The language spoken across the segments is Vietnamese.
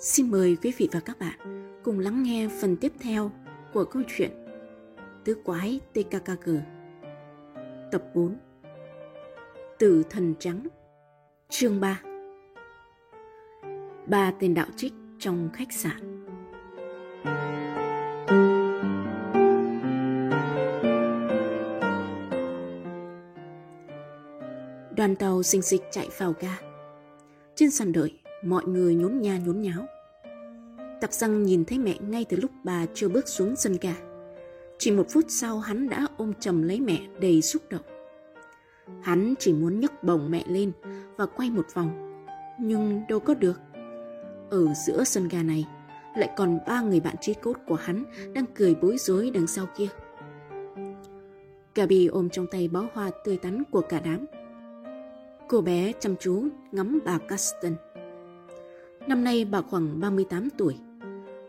Xin mời quý vị và các bạn cùng lắng nghe phần tiếp theo của câu chuyện Tứ quái TKKG Tập 4 Tử thần trắng, Chương 3 Ba tên đạo trích trong khách sạn. Đoàn tàu xinh xịch chạy vào ga. Trên sàn đợi mọi người nhốn nha nhốn nháo. Tặc răng nhìn thấy mẹ ngay từ lúc bà chưa bước xuống sân ga. Chỉ một phút sau hắn đã ôm chầm lấy mẹ đầy xúc động. Hắn chỉ muốn nhấc bổng mẹ lên và quay một vòng, nhưng đâu có được. Ở giữa sân ga này, lại còn ba người bạn trí cốt của hắn đang cười bối rối đằng sau kia. Gabi ôm trong tay bó hoa tươi tắn của cả đám. Cô bé chăm chú ngắm bà Caston. Năm nay bà khoảng 38 tuổi,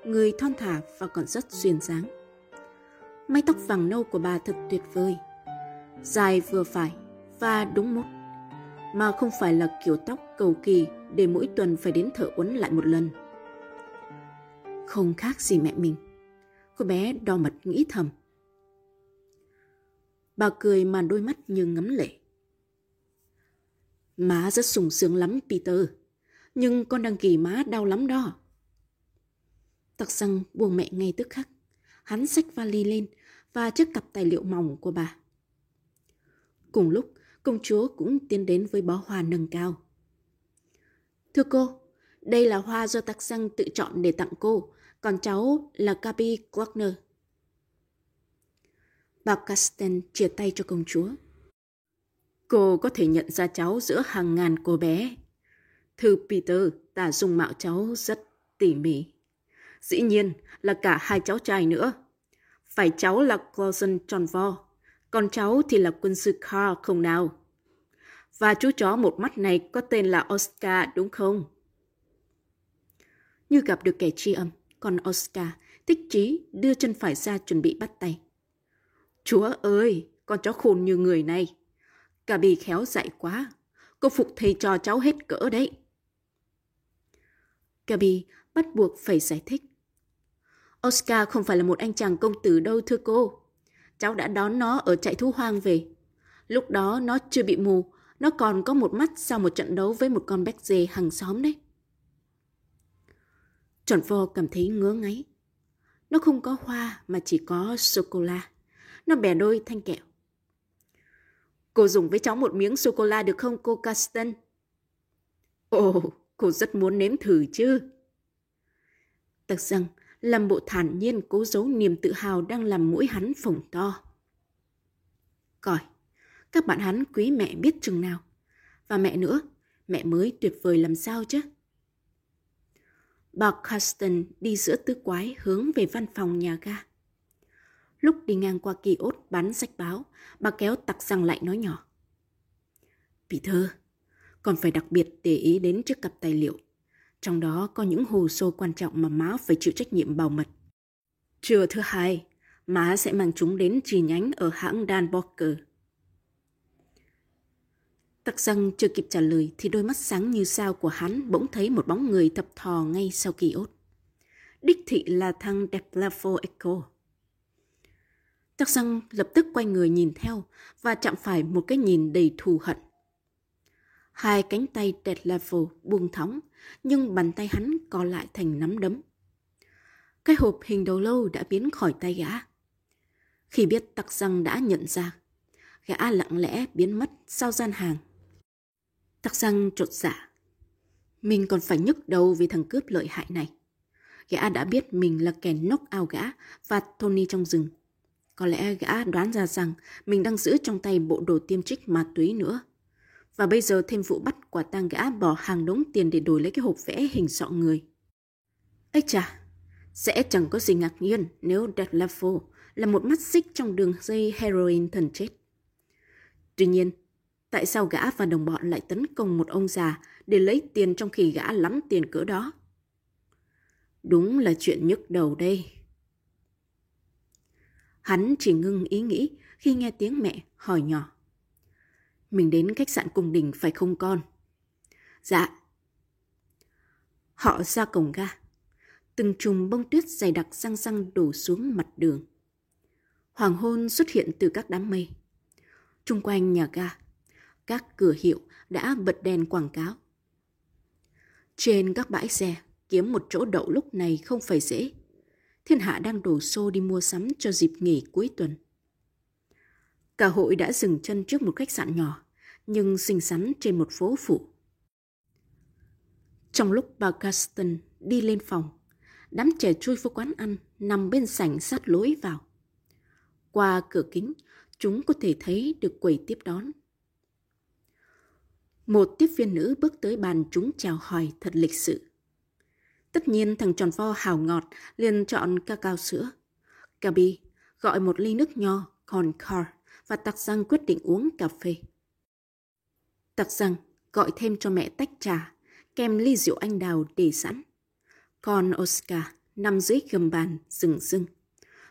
người thon thả và còn rất duyên dáng. Mái tóc vàng nâu của bà thật tuyệt vời, dài vừa phải và đúng mốt, mà không phải là kiểu tóc cầu kỳ để mỗi tuần phải đến thợ uốn lại một lần. Không khác gì mẹ mình, cô bé đo mật nghĩ thầm. Bà cười mà đôi mắt như ngắm lệ. Má rất sung sướng lắm, Peter nhưng con đang kỳ má đau lắm đó. Tặc răng buông mẹ ngay tức khắc. Hắn xách vali lên và chiếc cặp tài liệu mỏng của bà. Cùng lúc, công chúa cũng tiến đến với bó hoa nâng cao. Thưa cô, đây là hoa do tặc răng tự chọn để tặng cô, còn cháu là Gabi Glockner. Bà Casten chia tay cho công chúa. Cô có thể nhận ra cháu giữa hàng ngàn cô bé Thưa Peter, ta dung mạo cháu rất tỉ mỉ. Dĩ nhiên là cả hai cháu trai nữa. Phải cháu là Clausen tròn vo, còn cháu thì là quân sư Carl không nào. Và chú chó một mắt này có tên là Oscar đúng không? Như gặp được kẻ tri âm, còn Oscar tích trí đưa chân phải ra chuẩn bị bắt tay. Chúa ơi, con chó khôn như người này. Cả bì khéo dạy quá, cô phục thầy trò cháu hết cỡ đấy. Gabi bắt buộc phải giải thích. Oscar không phải là một anh chàng công tử đâu thưa cô. Cháu đã đón nó ở chạy thú hoang về. Lúc đó nó chưa bị mù, nó còn có một mắt sau một trận đấu với một con béc dê hàng xóm đấy. Tròn vo cảm thấy ngứa ngáy. Nó không có hoa mà chỉ có sô-cô-la. Nó bẻ đôi thanh kẹo. Cô dùng với cháu một miếng sô-cô-la được không cô Caston? Ồ, Cô rất muốn nếm thử chứ. Tật rằng, làm bộ thản nhiên cố giấu niềm tự hào đang làm mũi hắn phồng to. Còi, các bạn hắn quý mẹ biết chừng nào. Và mẹ nữa, mẹ mới tuyệt vời làm sao chứ? Bà Carsten đi giữa tứ quái hướng về văn phòng nhà ga. Lúc đi ngang qua kỳ ốt bán sách báo, bà kéo tặc rằng lại nói nhỏ. Peter, còn phải đặc biệt để ý đến chiếc cặp tài liệu. Trong đó có những hồ sơ quan trọng mà má phải chịu trách nhiệm bảo mật. Trưa thứ hai, má sẽ mang chúng đến chi nhánh ở hãng Dan Bocker. Tặc răng chưa kịp trả lời thì đôi mắt sáng như sao của hắn bỗng thấy một bóng người thập thò ngay sau kỳ ốt. Đích thị là thằng Deplafo Echo. Tặc răng lập tức quay người nhìn theo và chạm phải một cái nhìn đầy thù hận. Hai cánh tay Dead Level buông thõng, nhưng bàn tay hắn co lại thành nắm đấm. Cái hộp hình đầu lâu đã biến khỏi tay gã. Khi biết tặc răng đã nhận ra, gã lặng lẽ biến mất sau gian hàng. Tặc răng trột dạ. Mình còn phải nhức đầu vì thằng cướp lợi hại này. Gã đã biết mình là kẻ nốc ao gã và Tony trong rừng. Có lẽ gã đoán ra rằng mình đang giữ trong tay bộ đồ tiêm trích ma túy nữa. Và bây giờ thêm vụ bắt quả tang gã bỏ hàng đống tiền để đổi lấy cái hộp vẽ hình sọ người. Ây chà, sẽ chẳng có gì ngạc nhiên nếu Dead Level là một mắt xích trong đường dây heroin thần chết. Tuy nhiên, tại sao gã và đồng bọn lại tấn công một ông già để lấy tiền trong khi gã lắm tiền cỡ đó? Đúng là chuyện nhức đầu đây. Hắn chỉ ngưng ý nghĩ khi nghe tiếng mẹ hỏi nhỏ. Mình đến khách sạn cung đình phải không con? Dạ. Họ ra cổng ga. Từng chùm bông tuyết dày đặc răng răng đổ xuống mặt đường. Hoàng hôn xuất hiện từ các đám mây. Trung quanh nhà ga, các cửa hiệu đã bật đèn quảng cáo. Trên các bãi xe, kiếm một chỗ đậu lúc này không phải dễ. Thiên hạ đang đổ xô đi mua sắm cho dịp nghỉ cuối tuần. Cả hội đã dừng chân trước một khách sạn nhỏ, nhưng xinh xắn trên một phố phủ. Trong lúc bà Gaston đi lên phòng, đám trẻ chui vô quán ăn nằm bên sảnh sát lối vào. Qua cửa kính, chúng có thể thấy được quầy tiếp đón. Một tiếp viên nữ bước tới bàn chúng chào hỏi thật lịch sự. Tất nhiên thằng tròn vo hào ngọt liền chọn ca cao sữa. Gabi gọi một ly nước nho, còn car và tạc răng quyết định uống cà phê. tạc răng gọi thêm cho mẹ tách trà, kèm ly rượu anh đào để sẵn. Còn Oscar nằm dưới gầm bàn rừng rưng.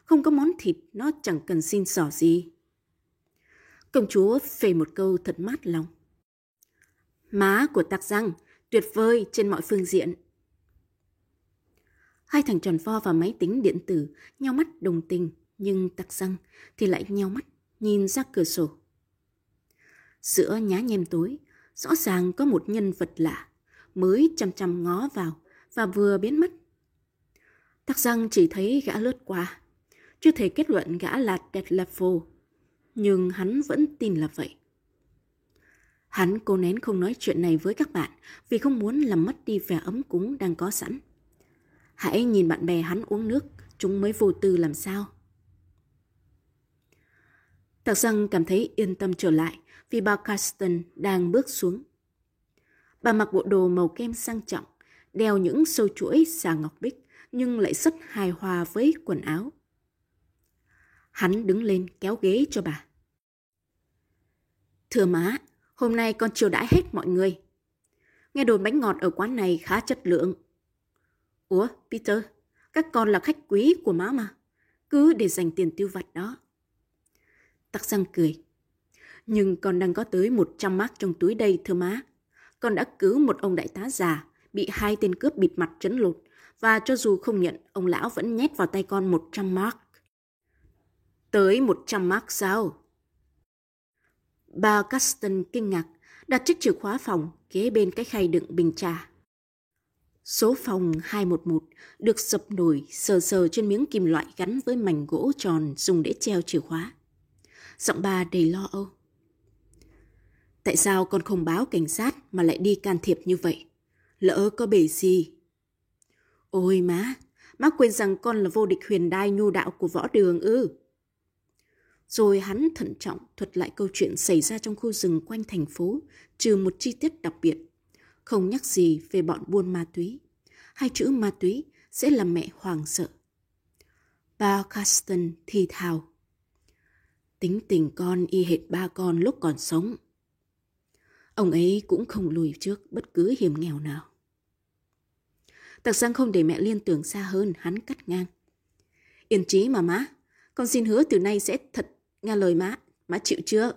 Không có món thịt, nó chẳng cần xin xỏ gì. Công chúa phê một câu thật mát lòng. Má của tạc răng, tuyệt vời trên mọi phương diện. Hai thằng tròn vo và máy tính điện tử nhau mắt đồng tình, nhưng tạc răng thì lại nhau mắt, nhìn ra cửa sổ. Giữa nhá nhem tối, rõ ràng có một nhân vật lạ, mới chăm chăm ngó vào và vừa biến mất. thật răng chỉ thấy gã lướt qua, chưa thể kết luận gã là Detlefo, nhưng hắn vẫn tin là vậy. Hắn cố nén không nói chuyện này với các bạn vì không muốn làm mất đi vẻ ấm cúng đang có sẵn. Hãy nhìn bạn bè hắn uống nước, chúng mới vô tư làm sao. Tạc răng cảm thấy yên tâm trở lại vì bà Carston đang bước xuống. Bà mặc bộ đồ màu kem sang trọng, đeo những sâu chuỗi xà ngọc bích nhưng lại rất hài hòa với quần áo. Hắn đứng lên kéo ghế cho bà. Thưa má, hôm nay con chiều đãi hết mọi người. Nghe đồn bánh ngọt ở quán này khá chất lượng. Ủa, Peter, các con là khách quý của má mà. Cứ để dành tiền tiêu vặt đó. Tắc răng cười. Nhưng con đang có tới 100 mark trong túi đây thưa má. Con đã cứu một ông đại tá già, bị hai tên cướp bịt mặt trấn lột. Và cho dù không nhận, ông lão vẫn nhét vào tay con 100 mark. Tới 100 mark sao? Bà Caston kinh ngạc, đặt chiếc chìa khóa phòng kế bên cái khay đựng bình trà. Số phòng 211 được sập nổi sờ sờ trên miếng kim loại gắn với mảnh gỗ tròn dùng để treo chìa khóa. Giọng bà đầy lo âu. Tại sao con không báo cảnh sát mà lại đi can thiệp như vậy? Lỡ có bể gì? Ôi má, má quên rằng con là vô địch huyền đai nhu đạo của võ đường ư. Rồi hắn thận trọng thuật lại câu chuyện xảy ra trong khu rừng quanh thành phố, trừ một chi tiết đặc biệt. Không nhắc gì về bọn buôn ma túy. Hai chữ ma túy sẽ làm mẹ hoàng sợ. Bao Caston thì thào. Tính tình con y hệt ba con lúc còn sống. Ông ấy cũng không lùi trước bất cứ hiểm nghèo nào. Tạc Giang không để mẹ liên tưởng xa hơn, hắn cắt ngang. Yên trí mà má, con xin hứa từ nay sẽ thật nghe lời má, má chịu chưa?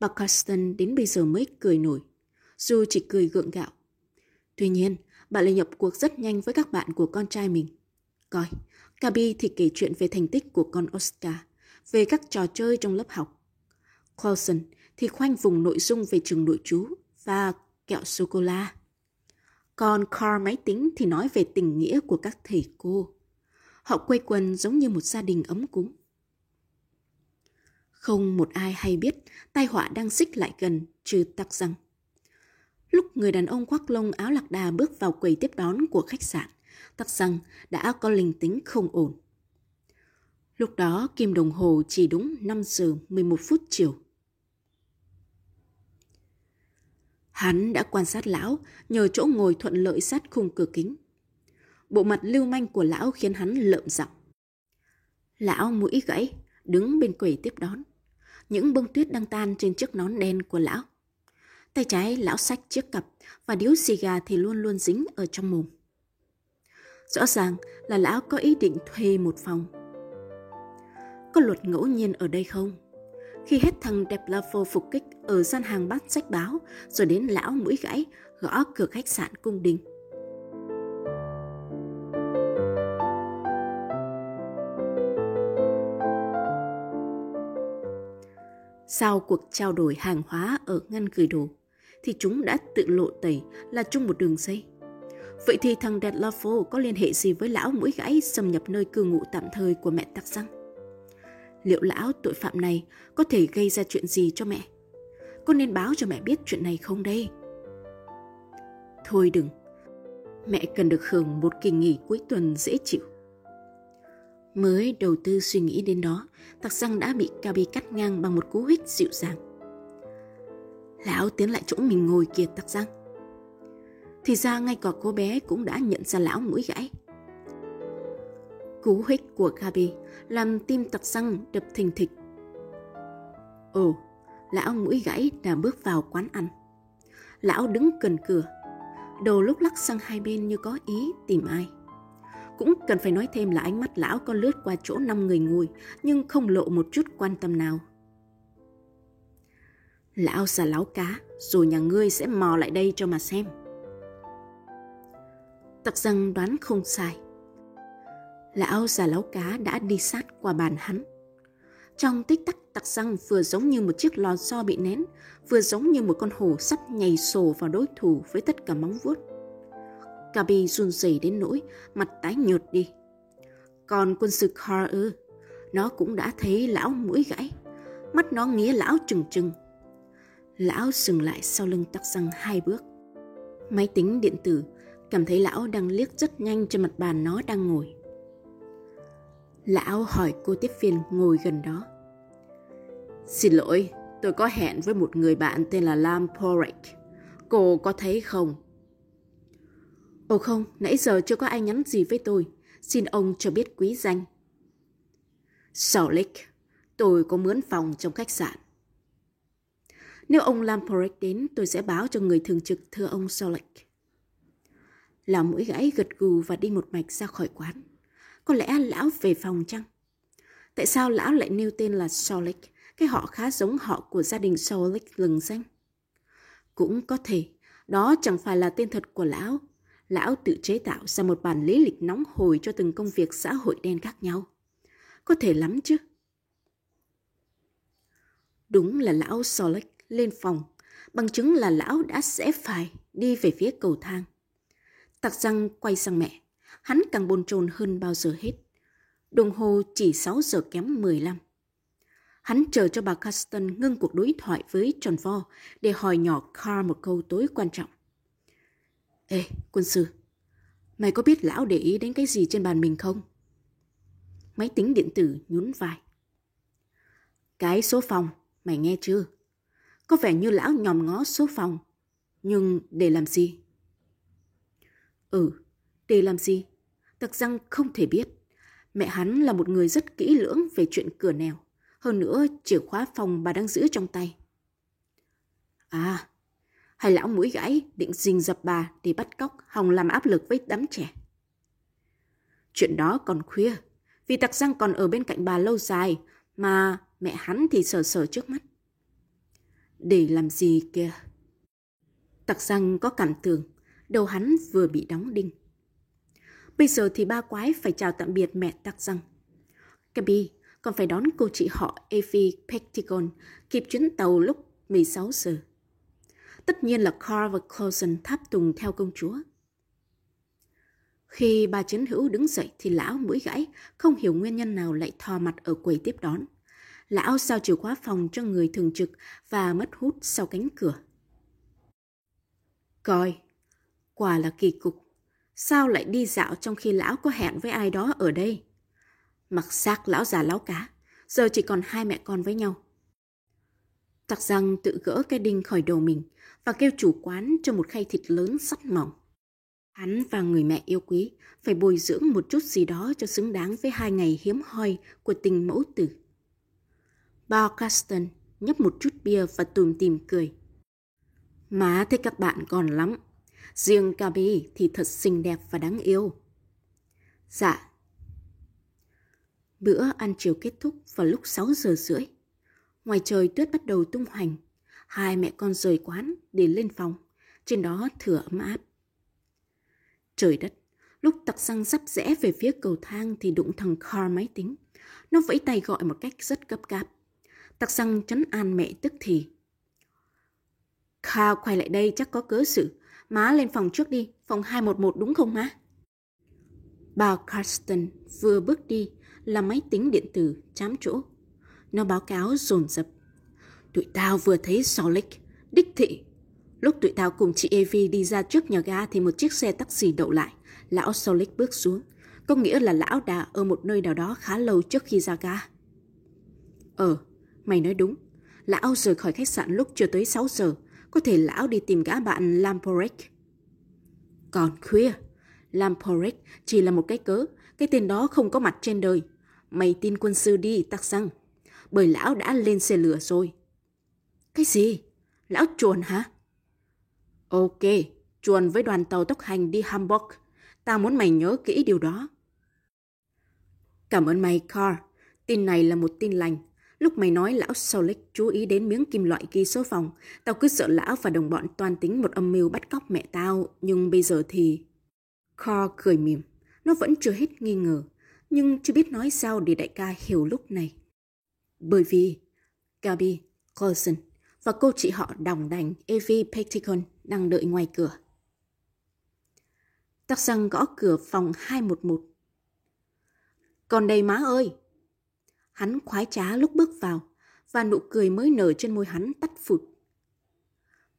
Bà Carston đến bây giờ mới cười nổi, dù chỉ cười gượng gạo. Tuy nhiên, bà lại nhập cuộc rất nhanh với các bạn của con trai mình. Coi, Gabi thì kể chuyện về thành tích của con Oscar, về các trò chơi trong lớp học. Coulson thì khoanh vùng nội dung về trường nội trú và kẹo sô-cô-la. Còn Carl máy tính thì nói về tình nghĩa của các thầy cô. Họ quây quần giống như một gia đình ấm cúng. Không một ai hay biết tai họa đang xích lại gần trừ tắc răng. Lúc người đàn ông khoác lông áo lạc đà bước vào quầy tiếp đón của khách sạn, tắc răng đã có linh tính không ổn. Lúc đó kim đồng hồ chỉ đúng 5 giờ 11 phút chiều. Hắn đã quan sát lão nhờ chỗ ngồi thuận lợi sát khung cửa kính. Bộ mặt lưu manh của lão khiến hắn lợm giọng. Lão mũi gãy, đứng bên quầy tiếp đón. Những bông tuyết đang tan trên chiếc nón đen của lão. Tay trái lão xách chiếc cặp và điếu xì gà thì luôn luôn dính ở trong mồm. Rõ ràng là lão có ý định thuê một phòng có luật ngẫu nhiên ở đây không? Khi hết thằng đẹp Deplafo phục kích ở gian hàng bát sách báo, rồi đến lão mũi gãy, gõ cửa khách sạn cung đình. Sau cuộc trao đổi hàng hóa ở ngăn gửi đồ, thì chúng đã tự lộ tẩy là chung một đường dây. Vậy thì thằng Dead Lafo có liên hệ gì với lão mũi gãy xâm nhập nơi cư ngụ tạm thời của mẹ Tắc Răng? Liệu lão tội phạm này có thể gây ra chuyện gì cho mẹ? Có nên báo cho mẹ biết chuyện này không đây? Thôi đừng, mẹ cần được hưởng một kỳ nghỉ cuối tuần dễ chịu. Mới đầu tư suy nghĩ đến đó, tặc răng đã bị Kabi cắt ngang bằng một cú hích dịu dàng. Lão tiến lại chỗ mình ngồi kia tặc răng. Thì ra ngay cả cô bé cũng đã nhận ra lão mũi gãy. Cú hích của Gabi làm tim tặc răng đập thình thịch. Ồ, lão mũi gãy đã bước vào quán ăn. Lão đứng gần cửa, đầu lúc lắc sang hai bên như có ý tìm ai. Cũng cần phải nói thêm là ánh mắt lão có lướt qua chỗ năm người ngồi nhưng không lộ một chút quan tâm nào. Lão xà láo cá, rồi nhà ngươi sẽ mò lại đây cho mà xem. Tặc răng đoán không sai. Lão già láo cá đã đi sát qua bàn hắn. Trong tích tắc tặc răng vừa giống như một chiếc lò xo bị nén, vừa giống như một con hổ sắp nhảy sổ vào đối thủ với tất cả móng vuốt. Gabi run rẩy đến nỗi mặt tái nhợt đi. Còn quân sư Carr ư, nó cũng đã thấy lão mũi gãy. Mắt nó nghĩa lão trừng trừng. Lão dừng lại sau lưng tắc răng hai bước. Máy tính điện tử cảm thấy lão đang liếc rất nhanh trên mặt bàn nó đang ngồi. Lão hỏi cô tiếp viên ngồi gần đó. Xin lỗi, tôi có hẹn với một người bạn tên là Lam Porek. Cô có thấy không? Ồ không, nãy giờ chưa có ai nhắn gì với tôi. Xin ông cho biết quý danh. Solik, tôi có mướn phòng trong khách sạn. Nếu ông Lamporek đến, tôi sẽ báo cho người thường trực thưa ông Solik. Lão mũi gãy gật gù và đi một mạch ra khỏi quán. Có lẽ lão về phòng chăng? Tại sao lão lại nêu tên là Solik, cái họ khá giống họ của gia đình Solik lừng danh? Cũng có thể, đó chẳng phải là tên thật của lão, lão tự chế tạo ra một bản lý lịch nóng hổi cho từng công việc xã hội đen khác nhau. Có thể lắm chứ. Đúng là lão Solik lên phòng, bằng chứng là lão đã sẽ phải đi về phía cầu thang. Tặc răng quay sang mẹ, hắn càng bồn chồn hơn bao giờ hết. Đồng hồ chỉ 6 giờ kém 15. Hắn chờ cho bà Caston ngưng cuộc đối thoại với Tròn Vo để hỏi nhỏ Carl một câu tối quan trọng. Ê, quân sư, mày có biết lão để ý đến cái gì trên bàn mình không? Máy tính điện tử nhún vai. Cái số phòng, mày nghe chưa? Có vẻ như lão nhòm ngó số phòng. Nhưng để làm gì? Ừ, để làm gì? Tặc răng không thể biết. Mẹ hắn là một người rất kỹ lưỡng về chuyện cửa nèo. Hơn nữa, chìa khóa phòng bà đang giữ trong tay. À, hay lão mũi gãy định rình dập bà để bắt cóc hòng làm áp lực với đám trẻ. Chuyện đó còn khuya, vì tặc răng còn ở bên cạnh bà lâu dài, mà mẹ hắn thì sờ sờ trước mắt. Để làm gì kìa? Tặc răng có cảm tưởng, đầu hắn vừa bị đóng đinh. Bây giờ thì ba quái phải chào tạm biệt mẹ tắc răng. Gabi còn phải đón cô chị họ Effie Pectigon kịp chuyến tàu lúc 16 giờ. Tất nhiên là Carl và Clausen tháp tùng theo công chúa. Khi bà chiến hữu đứng dậy thì lão mũi gãy, không hiểu nguyên nhân nào lại thò mặt ở quầy tiếp đón. Lão sao chìa khóa phòng cho người thường trực và mất hút sau cánh cửa. Coi, quả là kỳ cục. Sao lại đi dạo trong khi lão có hẹn với ai đó ở đây? Mặc xác lão già lão cá, giờ chỉ còn hai mẹ con với nhau. Tặc răng tự gỡ cái đinh khỏi đầu mình và kêu chủ quán cho một khay thịt lớn sắt mỏng. Hắn và người mẹ yêu quý phải bồi dưỡng một chút gì đó cho xứng đáng với hai ngày hiếm hoi của tình mẫu tử. Bao Caston nhấp một chút bia và tùm tìm cười. Má thấy các bạn còn lắm. Riêng Gabi thì thật xinh đẹp và đáng yêu. Dạ. Bữa ăn chiều kết thúc vào lúc 6 giờ rưỡi. Ngoài trời tuyết bắt đầu tung hoành. Hai mẹ con rời quán để lên phòng. Trên đó thừa ấm áp. Trời đất, lúc tặc xăng sắp rẽ về phía cầu thang thì đụng thằng Carl máy tính. Nó vẫy tay gọi một cách rất gấp gáp. Tặc xăng chấn an mẹ tức thì. Kha quay lại đây chắc có cớ sự. Má lên phòng trước đi, phòng 211 đúng không má? Bà Carsten vừa bước đi là máy tính điện tử chám chỗ. Nó báo cáo dồn dập. Tụi tao vừa thấy Solik, đích thị. Lúc tụi tao cùng chị Evie đi ra trước nhà ga thì một chiếc xe taxi đậu lại. Lão Solik bước xuống. Có nghĩa là lão đã ở một nơi nào đó khá lâu trước khi ra ga. Ờ, mày nói đúng. Lão rời khỏi khách sạn lúc chưa tới 6 giờ. Có thể lão đi tìm gã bạn Lamporek. Còn khuya, Lamporek chỉ là một cái cớ. Cái tên đó không có mặt trên đời. Mày tin quân sư đi, tắc xăng. Bởi lão đã lên xe lửa rồi. Cái gì? Lão chuồn hả? Ok, chuồn với đoàn tàu tốc hành đi Hamburg. Tao muốn mày nhớ kỹ điều đó. Cảm ơn mày, Carl. Tin này là một tin lành. Lúc mày nói lão Solik chú ý đến miếng kim loại ghi số phòng, tao cứ sợ lão và đồng bọn toàn tính một âm mưu bắt cóc mẹ tao, nhưng bây giờ thì... Kho cười mỉm. Nó vẫn chưa hết nghi ngờ, nhưng chưa biết nói sao để đại ca hiểu lúc này. Bởi vì Gabi, Coulson và cô chị họ đồng đành Evie Petticon đang đợi ngoài cửa. Tắc răng gõ cửa phòng 211. Còn đây má ơi! Hắn khoái trá lúc bước vào và nụ cười mới nở trên môi hắn tắt phụt.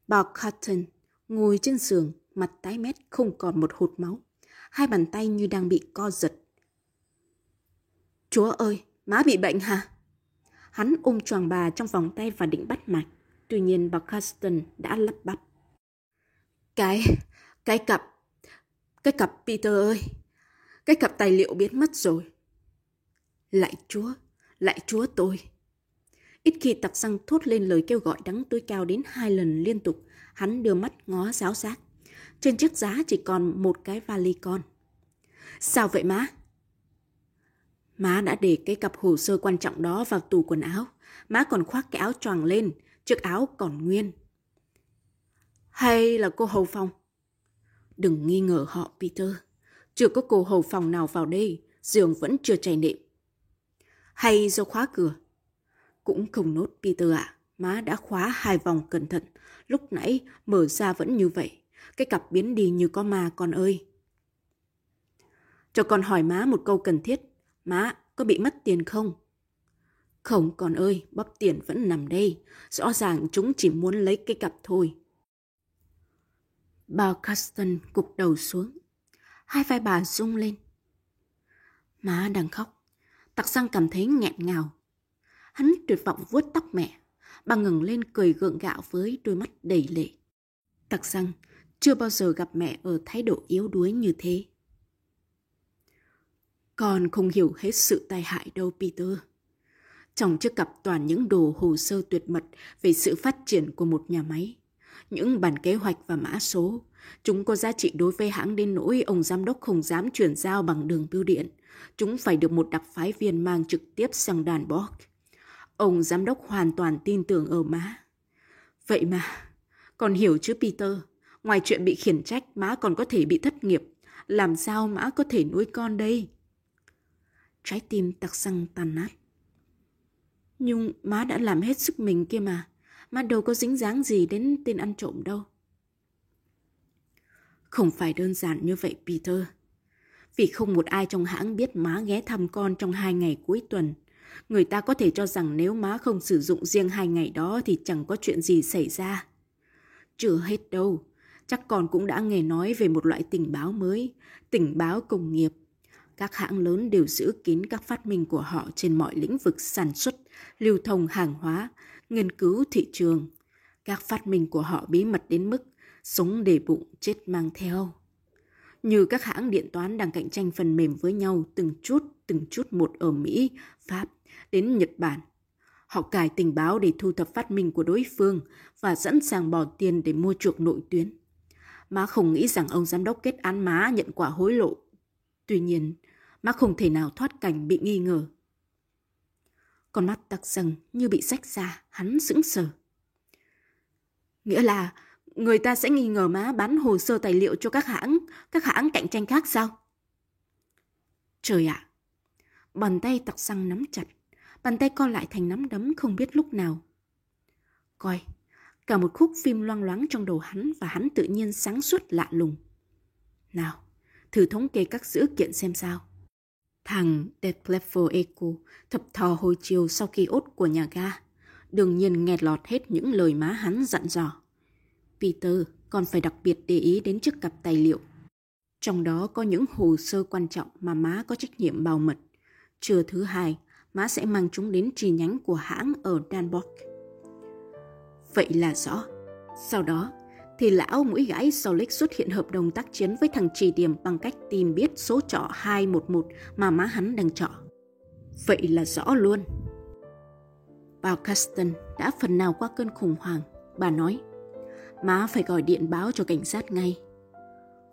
Bà Cotton ngồi trên giường, mặt tái mét không còn một hột máu. Hai bàn tay như đang bị co giật. Chúa ơi, má bị bệnh hả? Hắn ôm choàng bà trong vòng tay và định bắt mạch. Tuy nhiên bà Caston đã lắp bắp. Cái, cái cặp, cái cặp Peter ơi, cái cặp tài liệu biến mất rồi. Lại chúa, lại chúa tôi. Ít khi tặc xăng thốt lên lời kêu gọi đắng tối cao đến hai lần liên tục, hắn đưa mắt ngó giáo giác. Trên chiếc giá chỉ còn một cái vali con. Sao vậy má? Má đã để cái cặp hồ sơ quan trọng đó vào tủ quần áo. Má còn khoác cái áo choàng lên, chiếc áo còn nguyên. Hay là cô hầu phòng? Đừng nghi ngờ họ, Peter. Chưa có cô hầu phòng nào vào đây, giường vẫn chưa chảy nệm. Hay do khóa cửa? Cũng không nốt, Peter ạ. À. Má đã khóa hai vòng cẩn thận. Lúc nãy mở ra vẫn như vậy. Cái cặp biến đi như có ma con ơi. Cho con hỏi má một câu cần thiết. Má, có bị mất tiền không? Không con ơi, bắp tiền vẫn nằm đây. Rõ ràng chúng chỉ muốn lấy cái cặp thôi. Bà Caston cục đầu xuống. Hai vai bà rung lên. Má đang khóc. Tặc sang cảm thấy nghẹn ngào. Hắn tuyệt vọng vuốt tóc mẹ. Bà ngừng lên cười gượng gạo với đôi mắt đầy lệ. Tặc sang chưa bao giờ gặp mẹ ở thái độ yếu đuối như thế. Con không hiểu hết sự tai hại đâu, Peter. Trong chiếc cặp toàn những đồ hồ sơ tuyệt mật về sự phát triển của một nhà máy. Những bản kế hoạch và mã số. Chúng có giá trị đối với hãng đến nỗi ông giám đốc không dám chuyển giao bằng đường bưu điện. Chúng phải được một đặc phái viên mang trực tiếp sang đàn Borg. Ông giám đốc hoàn toàn tin tưởng ở má. Vậy mà, còn hiểu chứ Peter, ngoài chuyện bị khiển trách, má còn có thể bị thất nghiệp. Làm sao má có thể nuôi con đây? Trái tim tặc xăng tàn nát. Nhưng má đã làm hết sức mình kia mà. Má đâu có dính dáng gì đến tên ăn trộm đâu. Không phải đơn giản như vậy Peter. Vì không một ai trong hãng biết má ghé thăm con trong hai ngày cuối tuần. Người ta có thể cho rằng nếu má không sử dụng riêng hai ngày đó thì chẳng có chuyện gì xảy ra. Chưa hết đâu. Chắc còn cũng đã nghe nói về một loại tình báo mới, tình báo công nghiệp các hãng lớn đều giữ kín các phát minh của họ trên mọi lĩnh vực sản xuất, lưu thông hàng hóa, nghiên cứu thị trường. Các phát minh của họ bí mật đến mức sống để bụng chết mang theo. Như các hãng điện toán đang cạnh tranh phần mềm với nhau từng chút, từng chút một ở Mỹ, Pháp, đến Nhật Bản. Họ cài tình báo để thu thập phát minh của đối phương và sẵn sàng bỏ tiền để mua chuộc nội tuyến. Má không nghĩ rằng ông giám đốc kết án má nhận quả hối lộ. Tuy nhiên, má không thể nào thoát cảnh bị nghi ngờ. Con mắt tặc dần như bị rách ra, hắn sững sờ. Nghĩa là người ta sẽ nghi ngờ má bán hồ sơ tài liệu cho các hãng, các hãng cạnh tranh khác sao? Trời ạ! bàn tay tặc xăng nắm chặt. Bàn tay co lại thành nắm đấm không biết lúc nào. Coi, cả một khúc phim loang loáng trong đầu hắn và hắn tự nhiên sáng suốt lạ lùng. Nào, thử thống kê các dữ kiện xem sao. Thằng Detlefo Eco thập thò hồi chiều sau khi ốt của nhà ga. Đương nhiên nghe lọt hết những lời má hắn dặn dò. Peter còn phải đặc biệt để ý đến chiếc cặp tài liệu. Trong đó có những hồ sơ quan trọng mà má có trách nhiệm bảo mật. Trưa thứ hai, má sẽ mang chúng đến chi nhánh của hãng ở Danborg. Vậy là rõ. Sau đó, thì lão mũi gãi Solik xuất hiện hợp đồng tác chiến với thằng trì điểm bằng cách tìm biết số trọ 211 mà má hắn đang trọ. Vậy là rõ luôn. Bà Caston đã phần nào qua cơn khủng hoảng. Bà nói, má phải gọi điện báo cho cảnh sát ngay.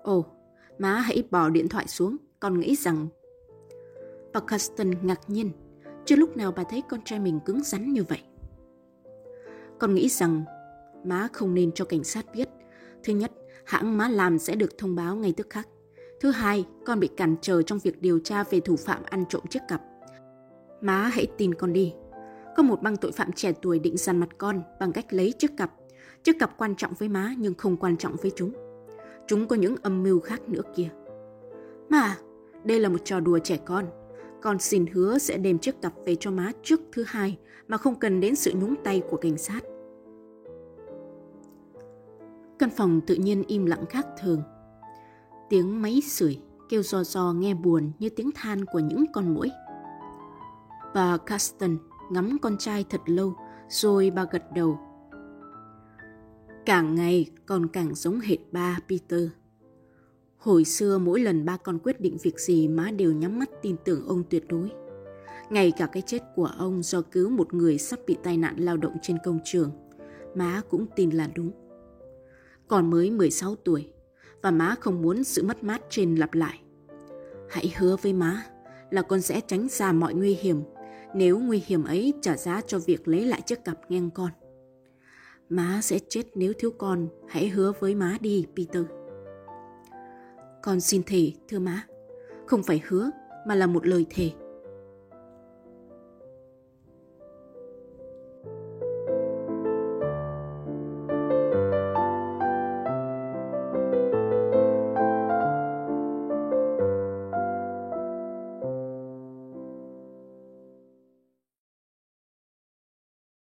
Ồ, má hãy bỏ điện thoại xuống, con nghĩ rằng... Bà Caston ngạc nhiên, chưa lúc nào bà thấy con trai mình cứng rắn như vậy. Con nghĩ rằng má không nên cho cảnh sát biết. Thứ nhất, hãng má làm sẽ được thông báo ngay tức khắc. Thứ hai, con bị cản trở trong việc điều tra về thủ phạm ăn trộm chiếc cặp. Má hãy tin con đi. Có một băng tội phạm trẻ tuổi định dằn mặt con bằng cách lấy chiếc cặp. Chiếc cặp quan trọng với má nhưng không quan trọng với chúng. Chúng có những âm mưu khác nữa kia. Mà, đây là một trò đùa trẻ con. Con xin hứa sẽ đem chiếc cặp về cho má trước thứ hai mà không cần đến sự nhúng tay của cảnh sát. Căn phòng tự nhiên im lặng khác thường. Tiếng máy sưởi kêu giò giò nghe buồn như tiếng than của những con muỗi. Bà Caston ngắm con trai thật lâu rồi bà gật đầu. Càng ngày con càng giống hệt ba Peter. Hồi xưa mỗi lần ba con quyết định việc gì má đều nhắm mắt tin tưởng ông tuyệt đối. Ngay cả cái chết của ông do cứu một người sắp bị tai nạn lao động trên công trường, má cũng tin là đúng. Còn mới 16 tuổi và má không muốn sự mất mát trên lặp lại. Hãy hứa với má là con sẽ tránh xa mọi nguy hiểm nếu nguy hiểm ấy trả giá cho việc lấy lại chiếc cặp ngang con. Má sẽ chết nếu thiếu con, hãy hứa với má đi, Peter. Con xin thề, thưa má. Không phải hứa, mà là một lời thề.